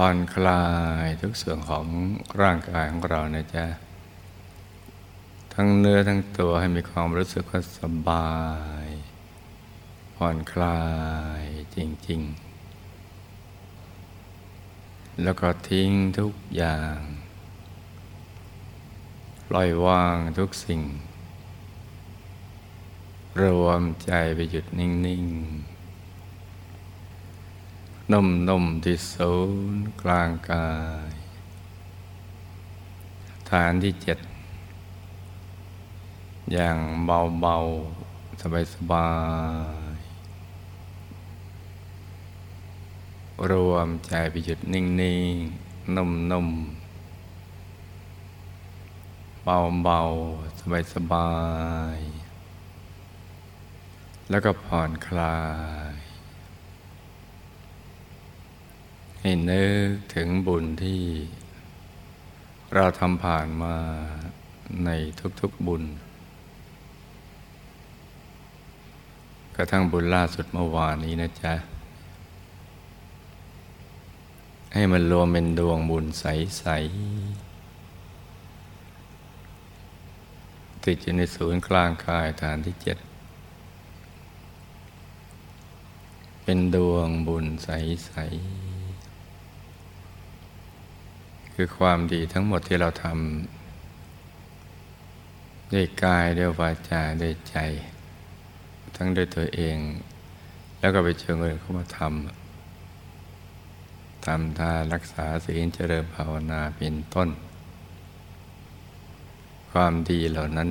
ผ่อนคลายทุกส่วนของร่างกายของเรานะจ๊ะ ทั้งเนื้อทั้งตัวให้มีความรู้สึกว่าสบาย ผ่อนคลายจริง ๆ แล้วก็ทิ้งทุกอย่าง ปล่อยวางทุกสิ่ง รวมใจไปหยุดนิ่ง ๆ นุ่มๆที่ศูนย์กลางกาย ฐานที่เจ็ด อย่างเบาๆ สบายๆ รวมใจไปหยุดนิ่งๆ นุ่มๆเบาๆ สบาย ๆ แล้วก็ผ่อนคลาย ให้นึกถึงบุญที่ เราทำผ่านมาในทุกๆบุญ กระทั่งบุญล่าสุดเมื่อวานนี้นะจ๊ะ ให้มันรวมเป็นดวงบุญใส ๆติดอยู่ในศูนย์กลางกายฐานที่เจ็ด เป็นดวงบุญใส ๆ คือความดีทั้งหมดที่เราทำด้วยกายด้วยวาจาด้วยใจ ทั้งด้วยตัวเอง แล้วก็ไปเชิญคนอื่นเข้ามาทำทำทานรักษาศีลเจริญภาวนาเป็นต้น ความดีเหล่านั้น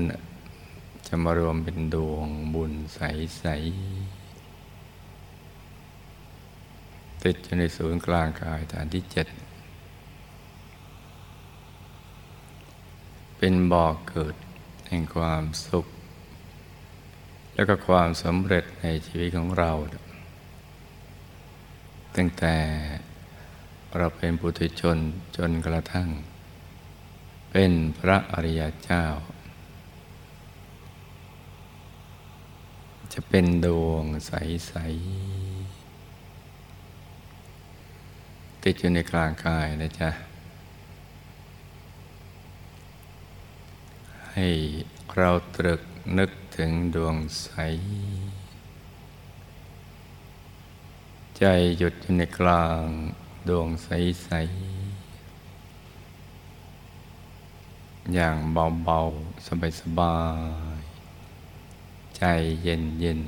จะมารวมเป็นดวงบุญใส ๆติดอยู่ในศูนย์กลางกายฐานที่เจ็ด เป็นบ่อกเกิดแห่งความสุข แล้วก็ความสำเร็จในชีวิตของเรา ตั้งแต่เราเป็นปุถุชนจนกระทั่ง เป็นพระอริยเจ้า จะเป็นดวงใส ๆ ติดอยู่ในกลางกายนะจ๊ะ ให้เราตรึกนึกถึงดวงใส ใจหยุดอยู่ในกลางดวงใสๆอย่างเบาๆ สบายๆใจเย็น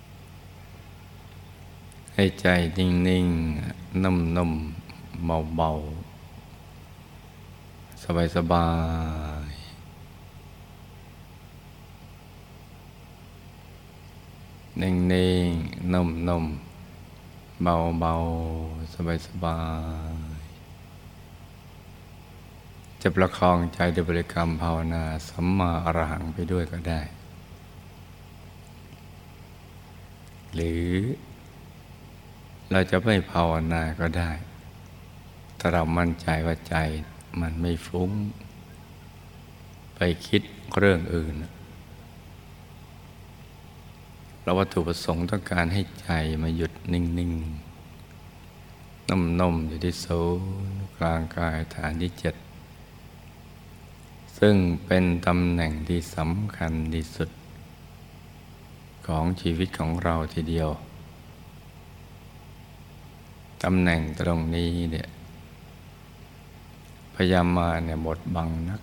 ๆให้ใจนิ่งๆ นุ่มๆ เบาๆ สบายๆ นิ่งๆนุ่มๆเบาๆสบายๆจะประคองใจด้วยบริกรรมภาวนาสัมมาอรหังไปด้วยก็ได้ หรือเราจะไม่ภาวนาก็ได้ถ้าเรามั่นใจว่าใจมันไม่ฟุ้ง ไปคิดเรื่องอื่น เราวัตถุประสงค์ต้องการให้ใจมาหยุดนิ่งๆนุ่มๆอยู่ที่โซนกลางกายฐานที่เจ็ดซึ่งเป็นตำแหน่งที่สำคัญที่สุด ของชีวิตของเราทีเดียว ตำแหน่งตรงนี้เนี่ยพยายามมาเนี่ยบดบังนัก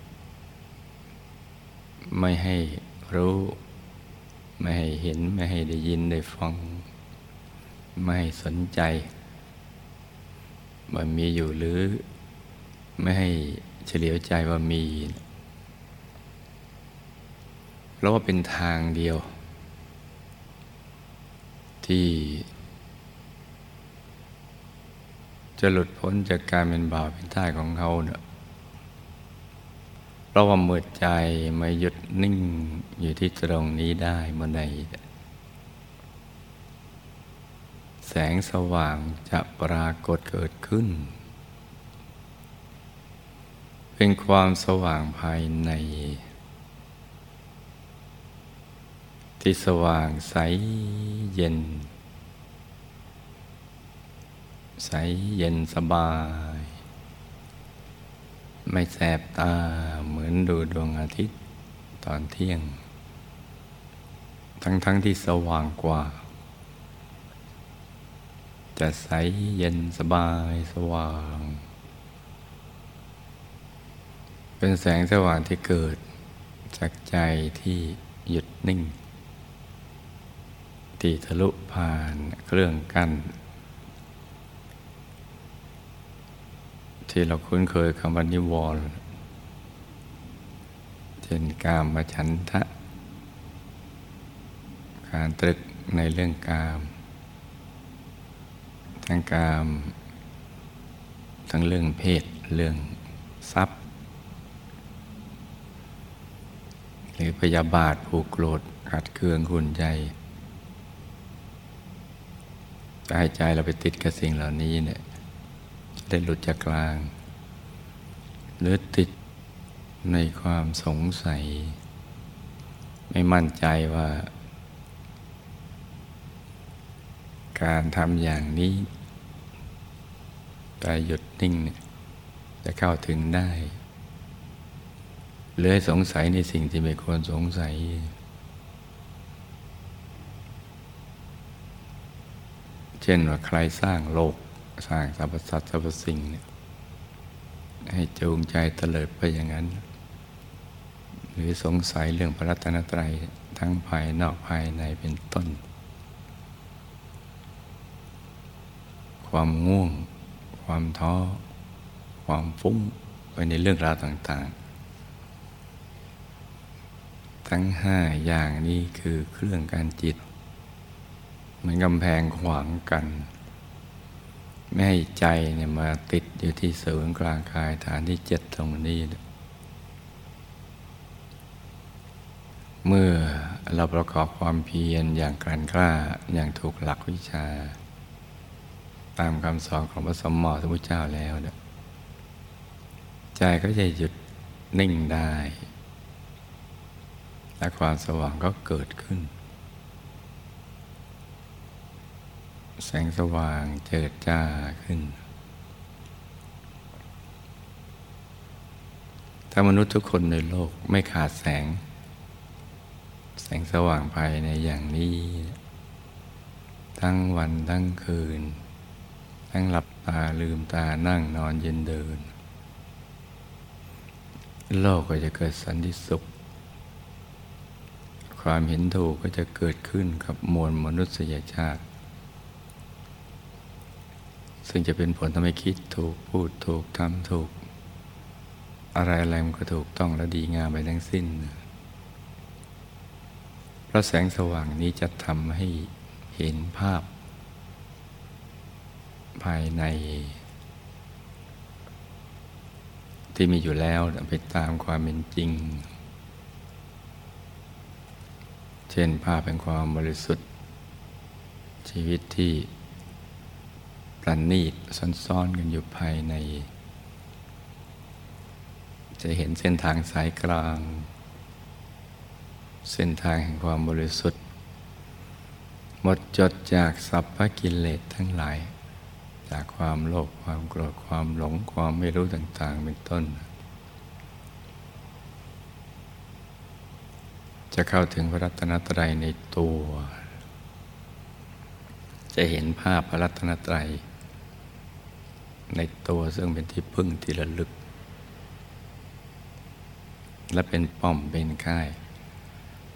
ไม่ให้รู้ ไม่ให้เห็นไม่ให้ได้ยินได้ฟัง ไม่ให้สนใจว่ามีอยู่หรือ ไม่ให้เฉลียวใจว่ามี เพราะว่าเป็นทางเดียว ที่ จะหลุดพ้นจากการเป็นบาวเป็นท่ายของเขาเนะ ราะว่าเมื่อใจมาหยุดนิ่งอยู่ที่ตรงนี้ได้เมื่อใดแสงสว่างจะปรากฏเกิดขึ้น เป็นความสว่างภายใน ที่สว่างใสเย็น ใสเย็นสบาย ไม่แสบตาเหมือนดูดวงอาทิตย์ตอนเที่ยง ทั้งๆทที่สว่างกว่า จะใสเย็นสบายสว่าง เป็นแสงสว่างที่เกิด จากใจที่หยุดนิ่ง ที่ทะลุผ่านเครื่องกั้น ที่เราคุ้นเคยคำว่านิวรณ์เช่นกามมาฉันทะ การตรึกในเรื่องกาม ทั้งกาม ทั้งเรื่องเพศเรื่องทรัพย์ หรือพยาบาทผูกโกรธขัดเคืองหุ่นใจจะให้ใจเราไปติดกับสิ่งเหล่านี้เนี่ย ได้หลุดจากกลาง หรือติดในความสงสัย ไม่มั่นใจว่า การทำอย่างนี้ใจหยุดนิ่งเนี่ยจะเข้าถึงได้เลยสงสัยในสิ่งที่ไม่ควรสงสัย เช่นว่าใครสร้างโลก สร้างสรรพสัตว์สรรพสิ่งเนี่ยให้จูงใจเตลิดไปอย่างนั้น หรือสงสัยเรื่องพระรัตนตรัยทั้งภายนอกภายในเป็นต้น ความง่วง ความท้อ ความฟุ้งไปในเรื่องราวต่าง ๆ ทั้งห้าอย่างนี้คือเครื่องการจิต เหมือนกำแพงขวางกัน ไม่ให้ใจเนี่ยมาติดอยู่ที่ศูนย์กลางกายฐานที่เจ็ดตรงนี้ เมื่อเราประกอบความเพียรอย่างกลั่นกล้าอย่างถูกหลักวิชา ตามคำสอนของพระสมมติพระเจ้าแล้วเนี่ยใจก็จะหยุดนิ่งได้ และความสว่างก็เกิดขึ้น แสงสว่างเจิดจ้าขึ้น ถ้ามนุษย์ทุกคนในโลกไม่ขาดแสง แสงสว่างภายในอย่างนี้ ทั้งวันทั้งคืน ทั้งหลับตาลืมตานั่งนอนยืนเดิน โลกก็จะเกิดสันติสุขความเห็นถูกก็จะเกิดขึ้นกับมวลมนุษยชาติ ซึ่งจะเป็นผลทำให้คิดถูกพูดถูกทำถูก อะไรอะไรมันก็ถูกต้องและดีงามไปทั้งสิ้นเพราะแสงสว่างนี้จะทำให้เห็นภาพ ภายใน ที่มีอยู่แล้วไปตามความเป็นจริง เช่นภาพเป็นความบริสุทธิ์ ชีวิตที่ ประณีตซ่อนๆกันอยู่ภายใน จะเห็นเส้นทางสายกลาง เส้นทางแห่งความบริสุทธิ์ หมดจดจากสัพพกิเลสทั้งหลาย จากความโลภความโกรธความหลงความไม่รู้ต่าง ๆ เป็นต้น จะเข้าถึงพระรัตนตรัยในตัวจะเห็นภาพพระรัตนตรัย ในตัวซึ่งเป็นที่พึ่งที่ระลึก และเป็นป้อมเป็นค่าย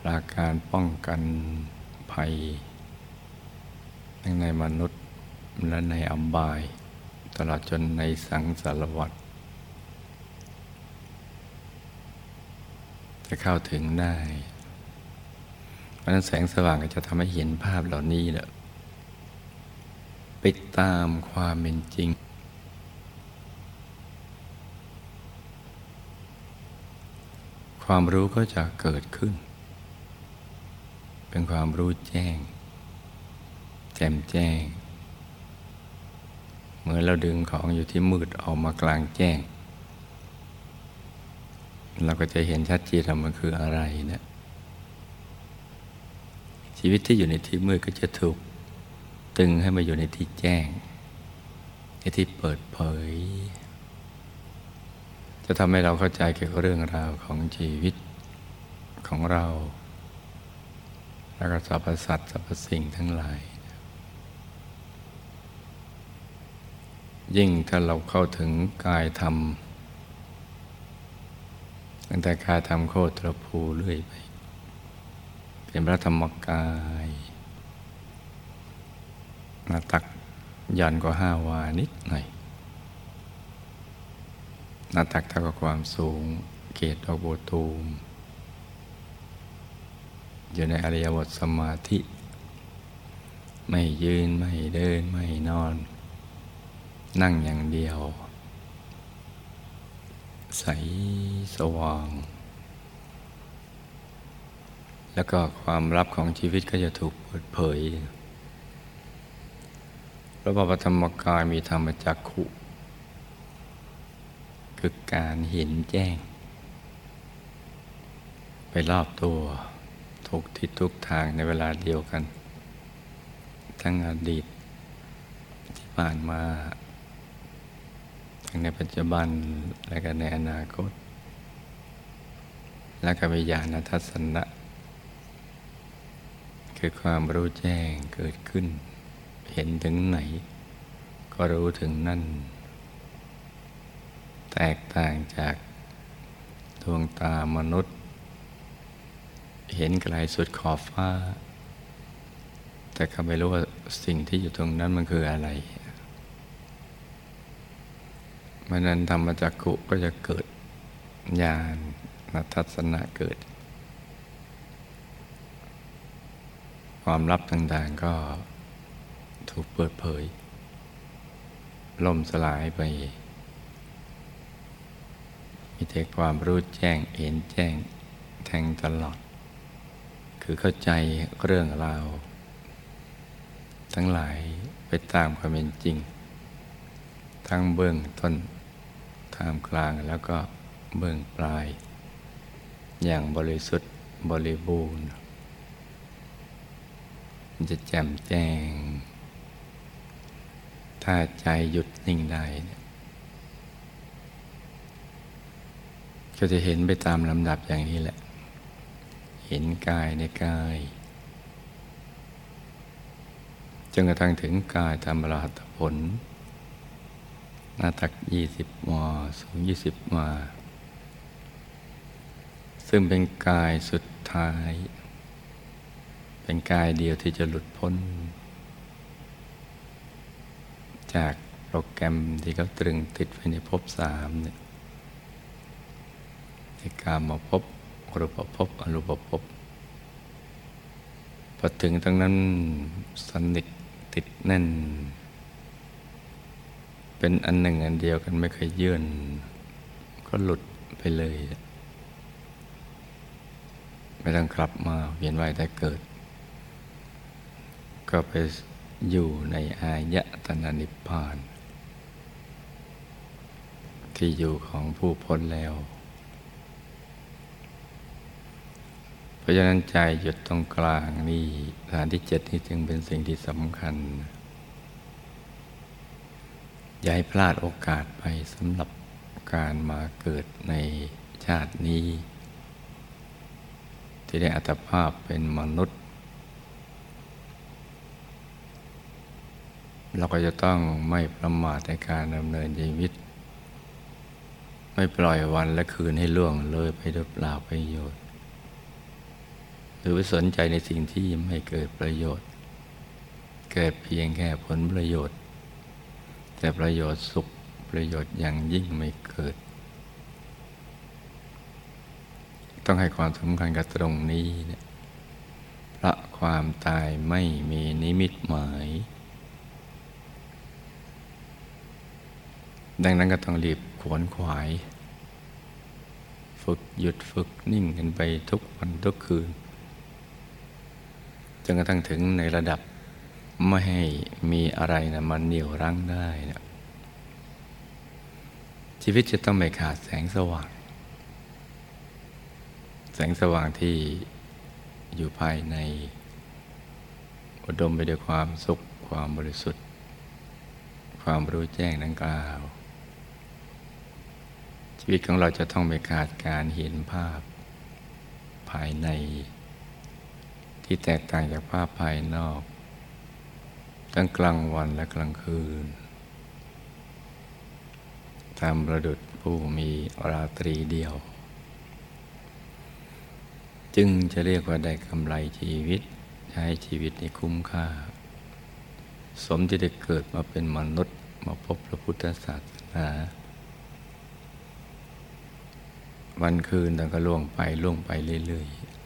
ปรากการป้องกันภัยทั้งในมนุษย์และในอัมบาย ตลอดจนในสังสารวัฏจะเข้าถึงได้ เพราะนั้นแสงสว่างก็จะทำให้เห็นภาพเหล่านี้แหละไปตามความเป็นจริง ความรู้ก็จะเกิดขึ้น เป็นความรู้แจ้ง แจ่มแจ้ง เหมือนเราดึงของอยู่ที่มืดออกมากลางแจ้ง เราก็จะเห็นชัดเจนว่ามันคืออะไรนะ ชีวิตที่อยู่ในที่มืดก็จะถูกตึงให้มาอยู่ในที่แจ้งในที่เปิดเผย จะทำให้เราเข้าใจเกี่ยวกับเรื่องราวของชีวิตของเรา แล้วก็สรรพสัตว์สรรพสิ่งทั้งหลาย ยิ่งถ้าเราเข้าถึงกายธรรมตั้งแต่กายธรรมโคตรภูเรื่อยไป เป็นพระธรรมกายหน้าตักยันกว่าห้าวานิดหน่อย หน้าตักเท่ากับความสูง เกตดอกโบตูม อยู่ในอริยบทสมาธิ ไม่ยืนไม่เดินไม่นอน นั่งอย่างเดียว ใสสว่าง แล้วก็ความลับของชีวิตก็จะถูกเปิดเผยพระบาธรรมกายมีธรรมจักขุ คือการเห็นแจ้ง ไปรอบตัว ทุกทิศทุกทางในเวลาเดียวกัน ทั้งอดีตที่ผ่านมา ทั้งในปัจจุบันและก็ในอนาคต และก็มีญาณทัศนะคือความรู้แจ้งเกิดขึ้น เห็นถึงไหน ก็รู้ถึงนั่น แตกต่างจากดวงตามนุษย์ เห็นไกลสุดขอบฟ้า แต่เขาไม่รู้ว่าสิ่งที่อยู่ตรงนั้นมันคืออะไรมันนั้นธรรมจักกุก็จะเกิดญาณนัทัศนะเกิด ความลับต่างๆก็ถูกเปิดเผย ล่มสลายไป มีแต่ความรู้แจ้งเห็นแจ้งแทงตลอด คือเข้าใจเรื่องราวทั้งหลายไปตามความเป็นจริง ทั้งเบื้องต้นท่ามกลางแล้วก็เบื้องปลาย อย่างบริสุทธิ์บริบูรณ์จะแจ่มแจ้ง ถ้าใจหยุดนิ่งได้เนี่ย ก็จะเห็นไปตามลำดับอย่างนี้แหละ เห็นกายในกายจนกระทั่งถึงกายธรรมราตผล หน้าตักยี่สิบมอสูงยี่สิบมา ซึ่งเป็นกายสุดท้าย เป็นกายเดียวที่จะหลุดพ้น จากโปรแกรมที่เขาตรึงติดไว้ในภพสามเนี่ย ในการมาพบรูปภพอรูปภพพอถึงตรงนั้นสนิทติดแน่น เป็นอันหนึ่งอันเดียวกันไม่เคยเยื่นก็หลุดไปเลย ไม่ต้องกลับมาเวียนว่ายแต่เกิด ก็ไปอยู่ในอายะตนะนิพพาน ที่อยู่ของผู้พ้นแล้ว เพราะฉะนั้นใจหยุดตรงกลางนี่ฐานที่เจ็ดนี่จึงเป็นสิ่งที่สำคัญ อย่าให้พลาดโอกาสไปสำหรับการมาเกิดในชาตินี้ ที่ได้อัตภาพเป็นมนุษย์ เราก็จะต้องไม่ประมาทในการดำเนินชีวิต ไม่ปล่อยวันและคืนให้ล่วงเลยไปด้วยเปล่าประโยชน์ หรือไปสนใจในสิ่งที่ไม่เกิดประโยชน์ เกิดเพียงแค่ผลประโยชน์ แต่ประโยชน์สุขประโยชน์อย่างยิ่งไม่เกิด ต้องให้ความสำคัญกับตรงนี้เนี่ยพระความตายไม่มีนิมิตหมาย ดังนั้นก็ต้องรีบขวนขวาย ฝึกหยุดฝึกนิ่งกันไปทุกวันทุกคืน จนกระทั่งถึงในระดับไม่ให้มีอะไรนะมันเหนี่ยวรั้งได้นะชีวิตจะต้องไม่ขาดแสงสว่าง แสงสว่างที่อยู่ภายใน อุดมไปด้วยความสุขความบริสุทธิ์ ความรู้แจ้งดังกล่าว ชีวิตของเราจะต้องไม่ขาดการเห็นภาพ ภายใน ที่แตกต่างจากภาพภายนอก ทั้งกลางวันและกลางคืนตามประดุษผู้มีราตรีเดียว จึงจะเรียกว่าได้กำไรชีวิตใช้ชีวิตในคุ้มค่า สมที่ได้เกิดมาเป็นมนุษย์มาพบพระพุทธศาสนาวันคืนต่างก็ล่วงไปล่วงไปเรื่อยๆ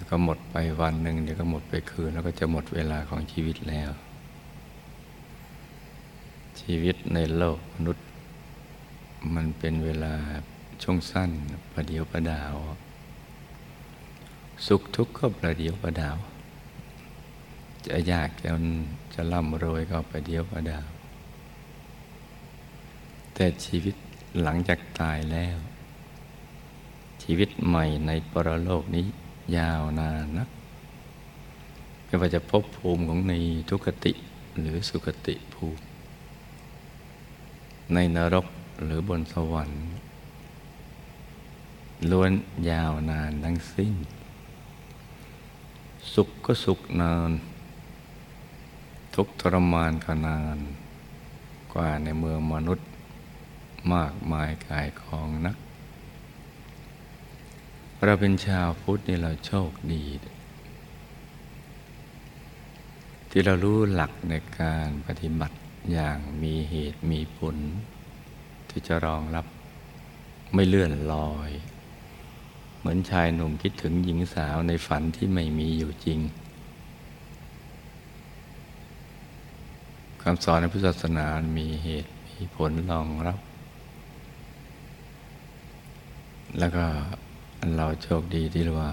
ดี๋ยวก็หมดไปวันหนึ่งเดี๋ยวก็หมดไปคืน แล้วก็จะหมดเวลาของชีวิตแล้ว ชีวิตในโลกมนุษย์ มันเป็นเวลาช่วงสั้นประเดียวประดาว สุขทุกข์ก็ประเดียวประดาว จะยากจะจะร่ำรวยก็ประเดียวประดาว แต่ชีวิตหลังจากตายแล้ว ชีวิตใหม่ในปรโลกนี้ ยาวนานนะไม่ว่าจะพบภูมิของในทุกติหรือสุกติภูมิ ในนรกหรือบนสวรรค์ล้วนยาวนานทั้งสิ้น สุขก็สุขนาน ทุกทรมานก็นาน กว่าในเมืองมนุษย์มากมายกายของนัก เราเป็นชาวพุทธนี่เราโชคดี ที่เรารู้หลักในการปฏิบัติอย่างมีเหตุมีผล ที่จะรองรับไม่เลื่อนลอย เหมือนชายหนุ่มคิดถึงหญิงสาวในฝันที่ไม่มีอยู่จริงคำสอนในพุทธศาสนามีเหตุมีผลรองรับ แล้วก็ เราโชคดีที่ว่า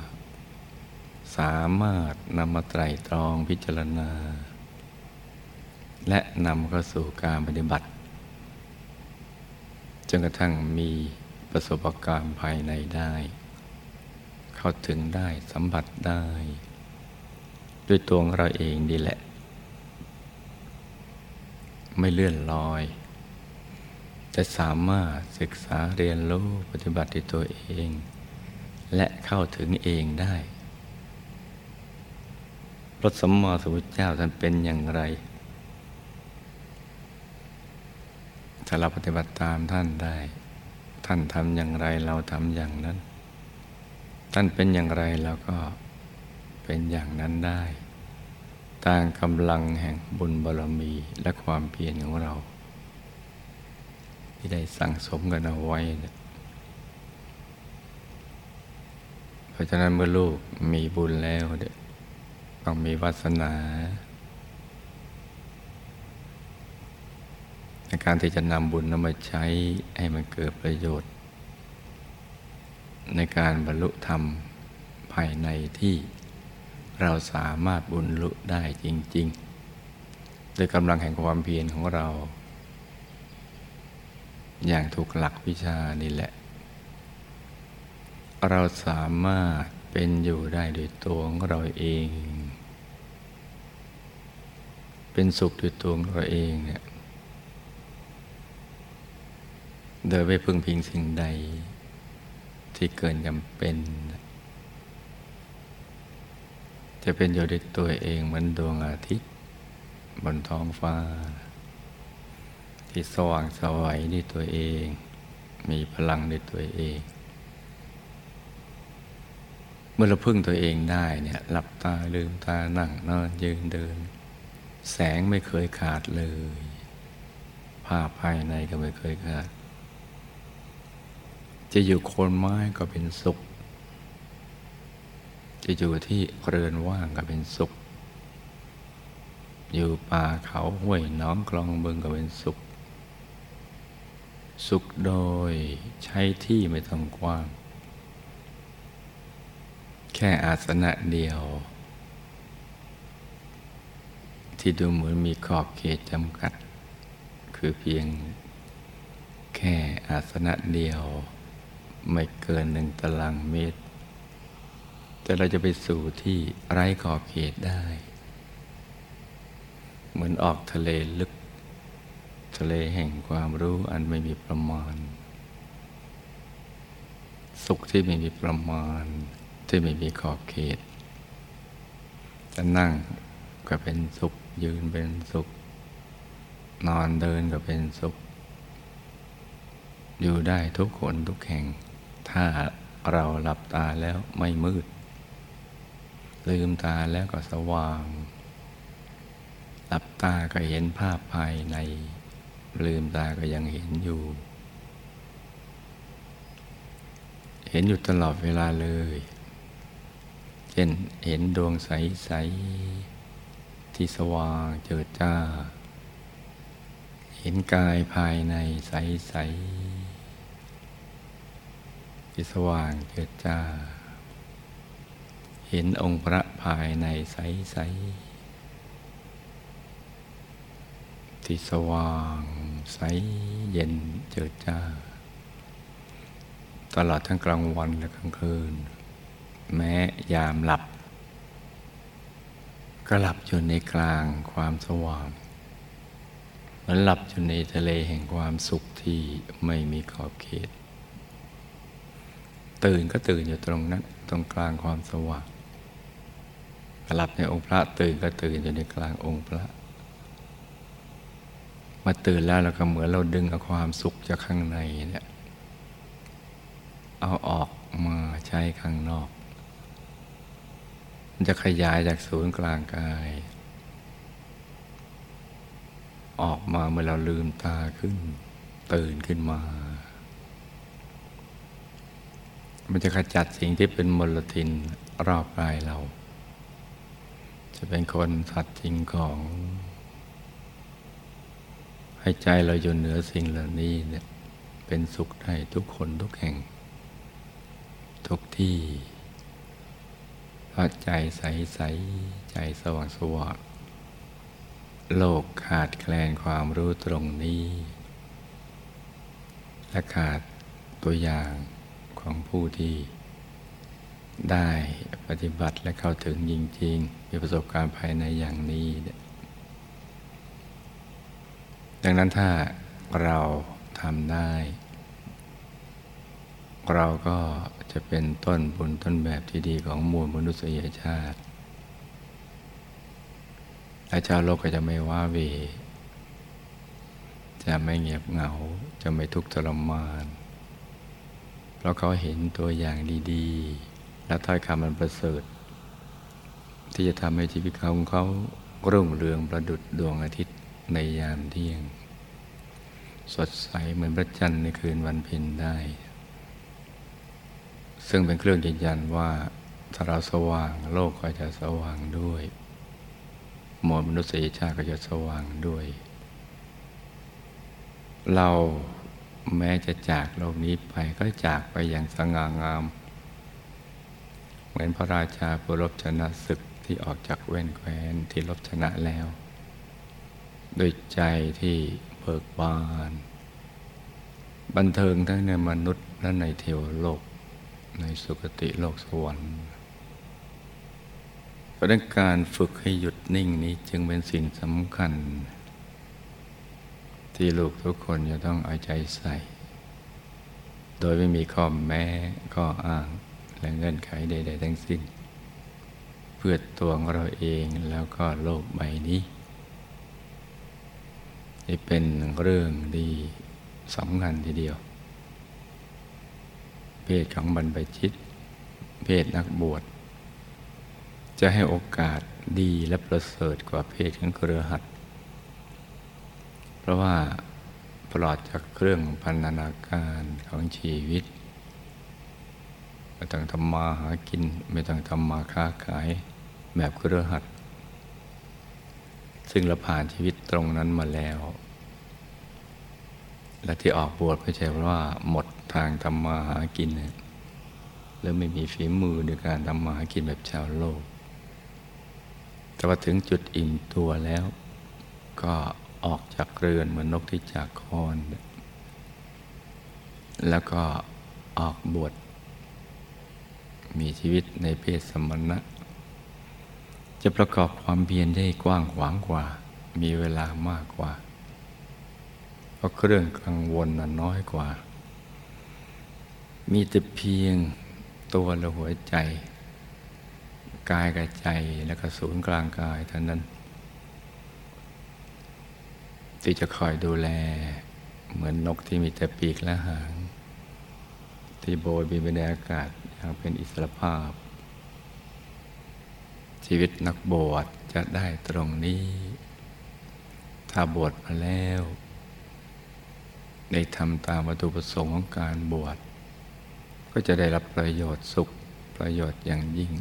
สามารถนำมาไตรตรองพิจารณา และนำเข้าสู่การปฏิบัติ จนกระทั่งมีประสบการณ์ภายในได้ เข้าถึงได้สัมผัสได้ ด้วยตัวเราเองดีแหละ ไม่เลื่อนลอยแต่สามารถศึกษาเรียนรู้ปฏิบัติตัวเอง และเข้าถึงเองได้รถสมมาสุเจ้าท่านเป็นอย่างไร ถ้าเราปฏิบัติตามท่านได้ ท่านทำอย่างไรเราทำอย่างนั้น ท่านเป็นอย่างไรเราก็เป็นอย่างนั้นได้ตามกำลังแห่งบุญบารมีและความเพียรของเรา ที่ได้สั่งสมกันเอาไว้ ราะฉะนั้นเมื่อลูกมีบุญแล้วต้องมีวาสนา ในการที่จะนำบุญนั้นมาใช้ให้มันเกิดประโยชน์ ในการบรรลุธรรมภายในที่เราสามารถบุญลุได้จริง ๆ ด้วยกำลังแห่งความเพียรของเรา อย่างถูกหลักวิชานี่แหละ เราสามารถเป็นอยู่ได้โดยตัวของเราเอง เป็นสุขโดยตัวของเราเองเนี่ยโดยไม่พึ่งพิงสิ่งใดที่เกินจำเป็น จะเป็นอยู่ด้วยตัวเองเหมือนดวงอาทิตย์ บนท้องฟ้า ที่สว่างสวัยด้วยตัวเอง มีพลังในตัวเอง เมื่อเราพึ่งตัวเองได้เนี่ยหลับตาลืมตานั่งนอนยืนเดิน แสงไม่เคยขาดเลยภาพภายในก็ไม่เคยขาด จะอยู่โคนไม้ก็เป็นสุข จะอยู่ที่เรือนว่างก็เป็นสุข อยู่ป่าเขาห้วยน้องคลองบึงก็เป็นสุข สุขโดยใช้ที่ไม่ต้องกว้าง แค่อาสนะเดียว ที่ดูเหมือนมีขอบเขตจำกัด คือเพียง แค่อาสนะเดียว ไม่เกินหนึ่งตารางเมตร แต่เราจะไปสู่ที่ไร้ขอบเขตได้ เหมือนออกทะเลลึก ทะเลแห่งความรู้อันไม่มีประมาณ สุขที่ไม่มีประมาณ ที่ไม่มีขอบเขต จะนั่งก็เป็นสุข ยืนเป็นสุข นอนเดินก็เป็นสุข อยู่ได้ทุกคนทุกแห่ง ถ้าเราหลับตาแล้วไม่มืด ลืมตาแล้วก็สว่าง หลับตาก็เห็นภาพภายใน ลืมตาก็ยังเห็นอยู่ เห็นอยู่ตลอดเวลาเลย ช่นเห็นดวงใส ๆ ที่สว่างเจิดจ้า เห็นกายภายในใส ๆ ที่สว่างเกิดจ้า เห็นองค์พระภายในใสใสที่สว่างใสเย็นเจิดจ้า ตลอดทั้งกลางวันและกลางคืน แม้ยามหลับ ก็หลับอยู่ในกลางความสว่างเหมือนหลับอยู่ในทะเลแห่งความสุขที่ไม่มีขอบเขต ตื่นก็ตื่นอยู่ตรงนั้นตรงกลางความสว่างหลับในองค์พระตื่นก็ตื่นอยู่ในกลางองค์พระมาตื่นแล้วเราก็เหมือนเราดึงเอาความสุขจากข้างในเนี่ยเอาออกมาใช้ข้างนอก มันจะขยายจากศูนย์กลางกาย ออกมาเมื่อเราลืมตาขึ้น ตื่นขึ้นมา มันจะขจัดสิ่งที่เป็นมลทินรอบกายเรา จะเป็นคนสัตว์สิ่งของ ให้ใจเราอยู่เหนือสิ่งเหล่านี้เนี่ยเป็นสุขได้ทุกคนทุกแห่ง ทุกที่ ราะใจใสใสใจสว่างสว่างโลกขาดแคลนความรู้ตรงนี้ และขาดตัวอย่างของผู้ที่ ได้ปฏิบัติและเข้าถึงจริง ๆ มีประสบการณ์ภายในอย่างนี้ ดังนั้นถ้าเราทำได้ เราก็จะเป็นต้นบุญต้นแบบที่ดีของมวลมนุษยชาติและชาวโลกก็จะไม่ว้าเว จะไม่เงียบเหงา จะไม่ทุกข์ทรมาน เพราะเขาเห็นตัวอย่างดีๆ และถ้อยคำมันประเสริฐ ที่จะทำให้ชีวิตของเขารุ่งเรืองประดุดดวงอาทิตย์ในยามเที่ยง สดใสเหมือนพระจันทร์ในคืนวันเพ็ญได้ ซึ่งเป็นเครื่องยืนยันว่าถ้าเราสว่างโลกก็จะสว่างด้วยมวลมนุษยชาติก็จะสว่างด้วย เราแม้จะจากโลกนี้ไปก็จากไปอย่างสง่างาม เหมือนพระราชาผู้รบชนะศึกที่ออกจากเว้นแคว้นที่รบชนะแล้วด้วยใจที่เบิกบาน บันเทิงทั้งในมนุษย์และในเทวโลก ในสุคติโลกสวรรค์เพราะการฝึกให้หยุดนิ่งนี้จึงเป็นสิ่งสำคัญ ที่ลูกทุกคนจะต้องเอาใจใส่ โดยไม่มีข้อแม้ข้ออ้าง และเงื่อนไขใด ๆ ทั้งสิ้น เพื่อตัวของเราเองแล้วก็โลกใบนี้นี่เป็นเรื่องดีสำคัญทีเดียว เพศของบรรพชิต เพศนักบวช จะให้โอกาสดีและประเสริฐกว่าเพศของเครือขัดเพราะว่าปลอดจากเครื่องพันธนาการของชีวิตไม่ต้องทำมาหากิน ไม่ต้องทำมาค้าขายแบบเครือหัดซึ่งเราผ่านชีวิตตรงนั้นมาแล้ว และที่ออกบวชก็ใช่เพราะว่าหมด ทางทำมาหากินเนี่ยแล้วไม่มีฝีมือในการทำมาหากินแบบชาวโลก แต่ว่าถึงจุดอิ่มตัวแล้ว ก็ออกจากเรือนเหมือนนกที่จากคอน แล้วก็ออกบวชมีชีวิตในเพศสมณะ จะประกอบความเพียรได้กว้างขวางกว่า มีเวลามากกว่า เพราะเครื่องกังวลนน้อยกว่า มีแต่เพียงตัวและหัวใจ กายกับใจแล้วก็ศูนย์กลางกายเท่านั้น ที่จะคอยดูแล เหมือนนกที่มีแต่ปีกและหาง ที่โบยบินไปในอากาศอย่างเป็นอิสรภาพ ชีวิตนักบวชจะได้ตรงนี้ ถ้าบวชมาแล้ว ได้ทำตามวัตถุประสงค์ของการบวช ก็จะได้รับประโยชน์สุขประโยชน์อย่างยิ่ง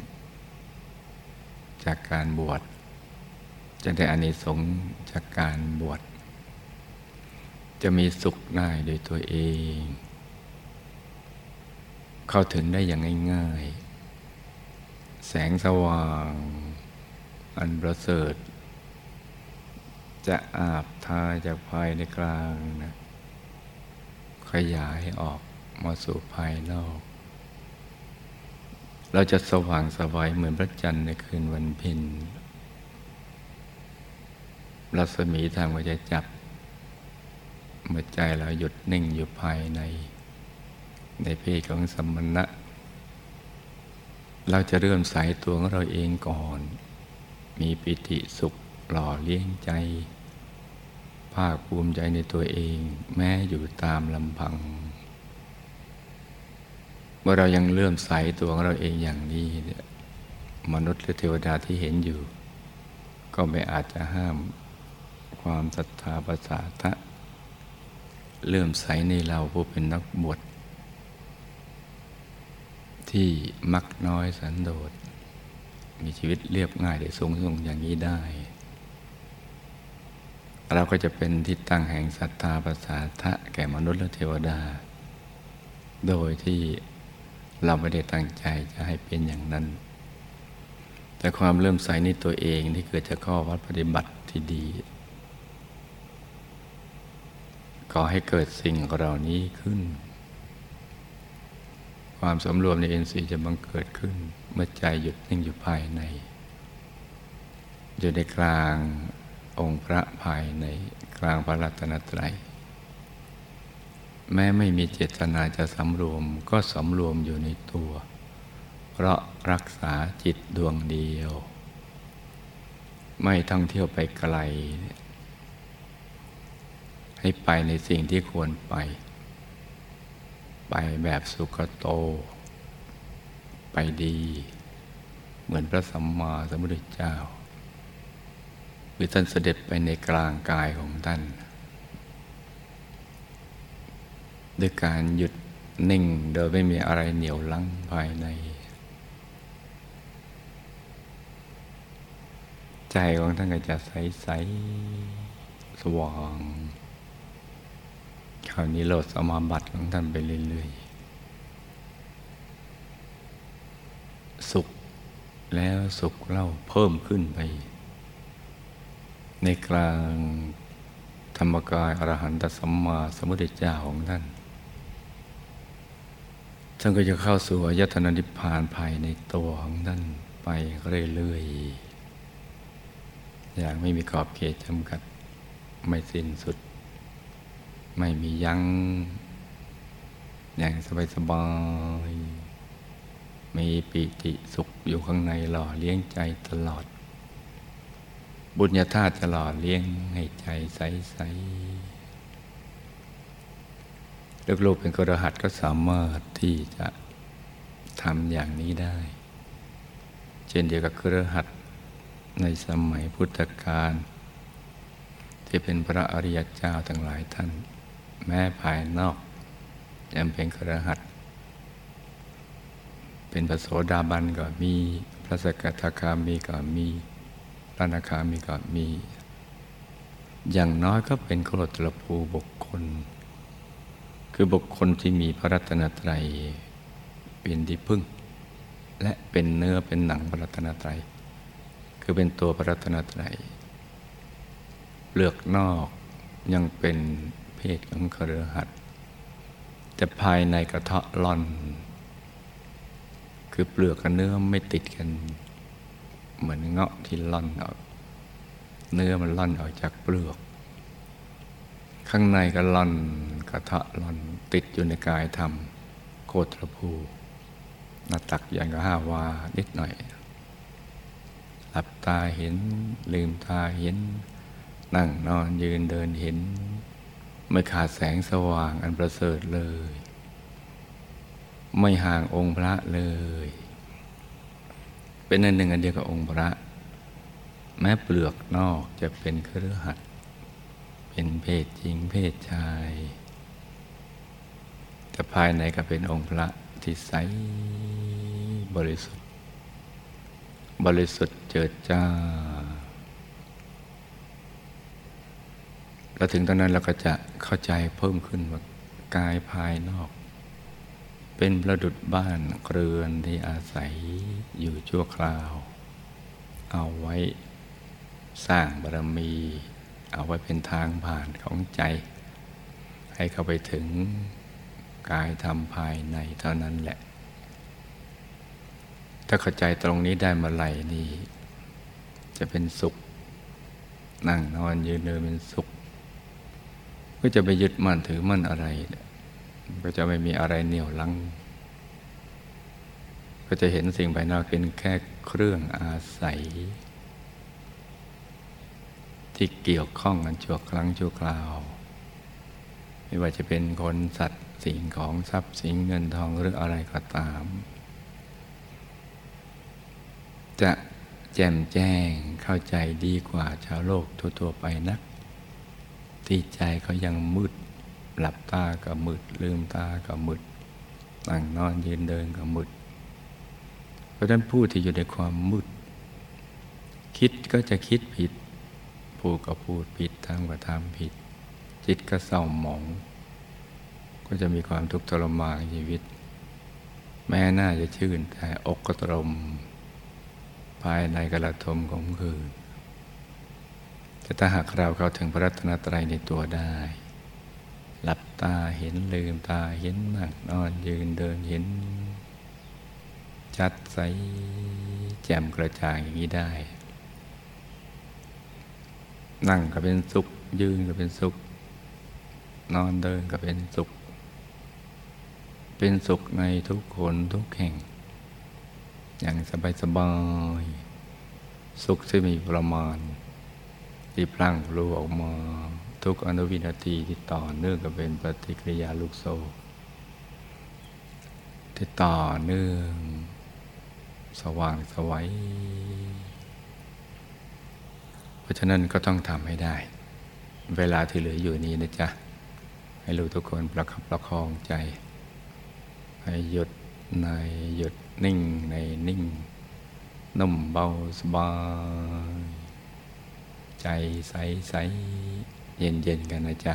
จากการบวช จะได้อานิสงส์จากการบวช จะมีสุขได้โดยตัวเอง เข้าถึงได้อย่างง่าย ๆ แสงสว่าง อันประเสริฐ จะอาบทาจากภายในกลางนะขยายออกมาสู่ภายนอก เราจะสว่างสวัยเหมือนพระจันทร์ในคืนวันเพ็ญรัศมีทางว่าจะจับเมื่อใจเราหยุดนิ่งอยู่ภายใน ในเพศของสมณะ เราจะเริ่มใส่ตัวของเราเองก่อน มีปิติสุขหล่อเลี้ยงใจ ภาคภูมิใจในตัวเอง แม้อยู่ตามลำพัง มื่อเรายังเลื่อมใสตัวของเราเองอย่างนี้เนี่ยมนุษย์หรือเทวดาที่เห็นอยู่ ก็ไม่อาจจะห้ามความศรัทธาภาษาทะเลื่อมใสในเราผู้เป็นนักบวชที่มักน้อยสันโดษ มีชีวิตเรียบง่ายได้สูงส่งอย่างนี้ได้ เราก็จะเป็นที่ตั้งแห่งศรัทธาภาษาทะแก่มนุษย์และเทวดา โดยที่ เราไม่ได้ตั้งใจจะให้เป็นอย่างนั้น แต่ความเริ่มใสในตัวเองที่เกิดจากข้อวัดปฏิบัติที่ดีก่อให้เกิดสิ่งเหล่านี้ขึ้น ความสำรวมในเอ็นซีจะบังเกิดขึ้น เมื่อใจหยุดนิ่งอยู่ภายใน อยู่ในกลางองค์พระภายในกลางพระรัตนตรัย แม้ไม่มีเจตนาจะสำรวมก็สำรวมอยู่ในตัว เพราะรักษาจิตดวงเดียว ไม่ท่องเที่ยวไปไกล ให้ไปในสิ่งที่ควรไป ไปแบบสุขโต ไปดี เหมือนพระสัมมาสัมพุทธเจ้าหรือท่านเสด็จไปในกลางกายของท่าน ด้วยการหยุดนิ่งโดยไม่มีอะไรเหนียวลังภายใน ใจของท่านก็จะใสใสสว่างคราวนี้โหลดสมาบัติของท่านไปเรื่อยๆ สุขแล้วสุขเล่าเพิ่มขึ้นไป ในกลางธรรมกายอรหันตสัมมาสัมพุทธเจ้าของท่าน ท่านก็จะเข้าสู่อายตนะนิพพานภายในตัวของท่านไปเรื่อยๆ อย่างไม่มีขอบเขตจำกัด ไม่สิ้นสุด ไม่มียัง้ง อย่างสบายๆ มีปิติสุขอยู่ข้างในหล่อเลี้ยงใจตลอด บุญญาธาตุจะหล่อเลี้ยงให้ใจใสๆ ลูกๆเป็นกระหัตก็สามารถที่จะทำอย่างนี้ได้ เช่นเดียวกับกระหัตในสมัยพุทธกาลที่เป็นพระอริยเจ้าทั้งหลายท่าน แม้ภายนอกยังเป็นกระหัตเป็นพระโสดาบันก็มีพระสกทาคามีก็มีพระนาคามีก็มี อย่างน้อยก็เป็นโคตรภูบุคคล คือบุคคลที่มีพระรัตนตรัยเป็นที่พึ่ง และเป็นเนื้อเป็นหนังพระรัตนตรัย คือเป็นตัวพระรัตนตรัยเปลือกนอกยังเป็นเพศของเครือหัดแต่ภายในกระเทาะล่อน คือเปลือกกับเนื้อไม่ติดกัน เหมือนเงาะที่ล่อนออก เนื้อมันล่อนออกจากเปลือก ข้างในก็ล่อน กระทะล่อนติดอยู่ในกายธรรม โคตรภูหน้าตักอย่างก็ห้าวานิดหน่อย หลับตาเห็นลืมตาเห็น นั่งนอนยืนเดินเห็น ไม่ขาดแสงสว่างอันประเสริฐเลย ไม่ห่างองค์พระเลย เป็นอันหนึ่งอันเดียวกับองค์พระ แม้เปลือกนอกจะเป็นเครือหัดเป็นเพศหญิงเพศชาย แต่ภายในก็เป็นองค์พระที่ใสบริสุทธิ์ บริสุทธิ์เจิดจ้า แล้วถึงตอนนั้นเราก็จะเข้าใจเพิ่มขึ้นว่ากายภายนอก เป็นประดุดบ้านเรือนที่อาศัยอยู่ชั่วคราว เอาไว้สร้างบารมี เอาไว้เป็นทางผ่านของใจ ให้เข้าไปถึง กายธรรมภายในเท่านั้นแหละ ถ้าเข้าใจตรงนี้ได้มาไหลนี่ จะเป็นสุข นั่งนอนยืนเดินเป็นสุข ก็จะไปยึดมั่นถือมั่นอะไร ก็จะไม่มีอะไรเหนี่ยวลัง ก็จะเห็นสิ่งภายนอกเป็นแค่เครื่องอาศัย ที่เกี่ยวข้องกันชั่วครั้งชั่วคราวไม่ว่าจะเป็นคนสัตว์ สิ่งของทรัพย์สินเงินทองหรืออะไรก็ตาม จะแจ่มแจ้งเข้าใจดีกว่าชาวโลกทั่วๆไปนัก ที่ใจเขายังมืด หลับตาก็มืด ลืมตาก็มืดนั่งนอนยืนเดินก็มืด เพราะฉะนั้นผู้ที่อยู่ในความมืด คิดก็จะคิดผิด พูดก็พูดผิดทำก็ทำผิด จิตก็เศร้าหมอง ก็จะมีความทุกข์ทรมานชีวิต แม้น่าจะชื่นแต่อกก็ตรม ภายในกระทมของคืนแต่ถ้าหากเราเข้าถึงพระรัตนตรัยในตัวได้ หลับตาเห็นลืมตาเห็นนั่งนอนยืนเดินเห็นจัดใสแจ่มกระจ่างอย่างนี้ได้ นั่งก็เป็นสุขยืนก็เป็นสุข นอนเดินก็เป็นสุข เป็นสุขในทุกคนทุกแห่ง อย่างสบายสบายสุขที่มีประมาณ ที่พลั่งพลูออกมาทุกอนุวินาทีที่ต่อเนื่องก็เป็นปฏิกิริยาลูกโซ่ที่ต่อเนื่อง สว่างสวัยเพราะฉะนั้นก็ต้องทำให้ได้ เวลาที่เหลืออยู่นี้นะจ๊ะ ให้ลูกทุกคนประคับประคองใจ ให้หยุดในหยุดนิ่งในนิ่ง นุ่มเบาสบาย ใจใสใสเย็นเย็นกันนะจ๊ะ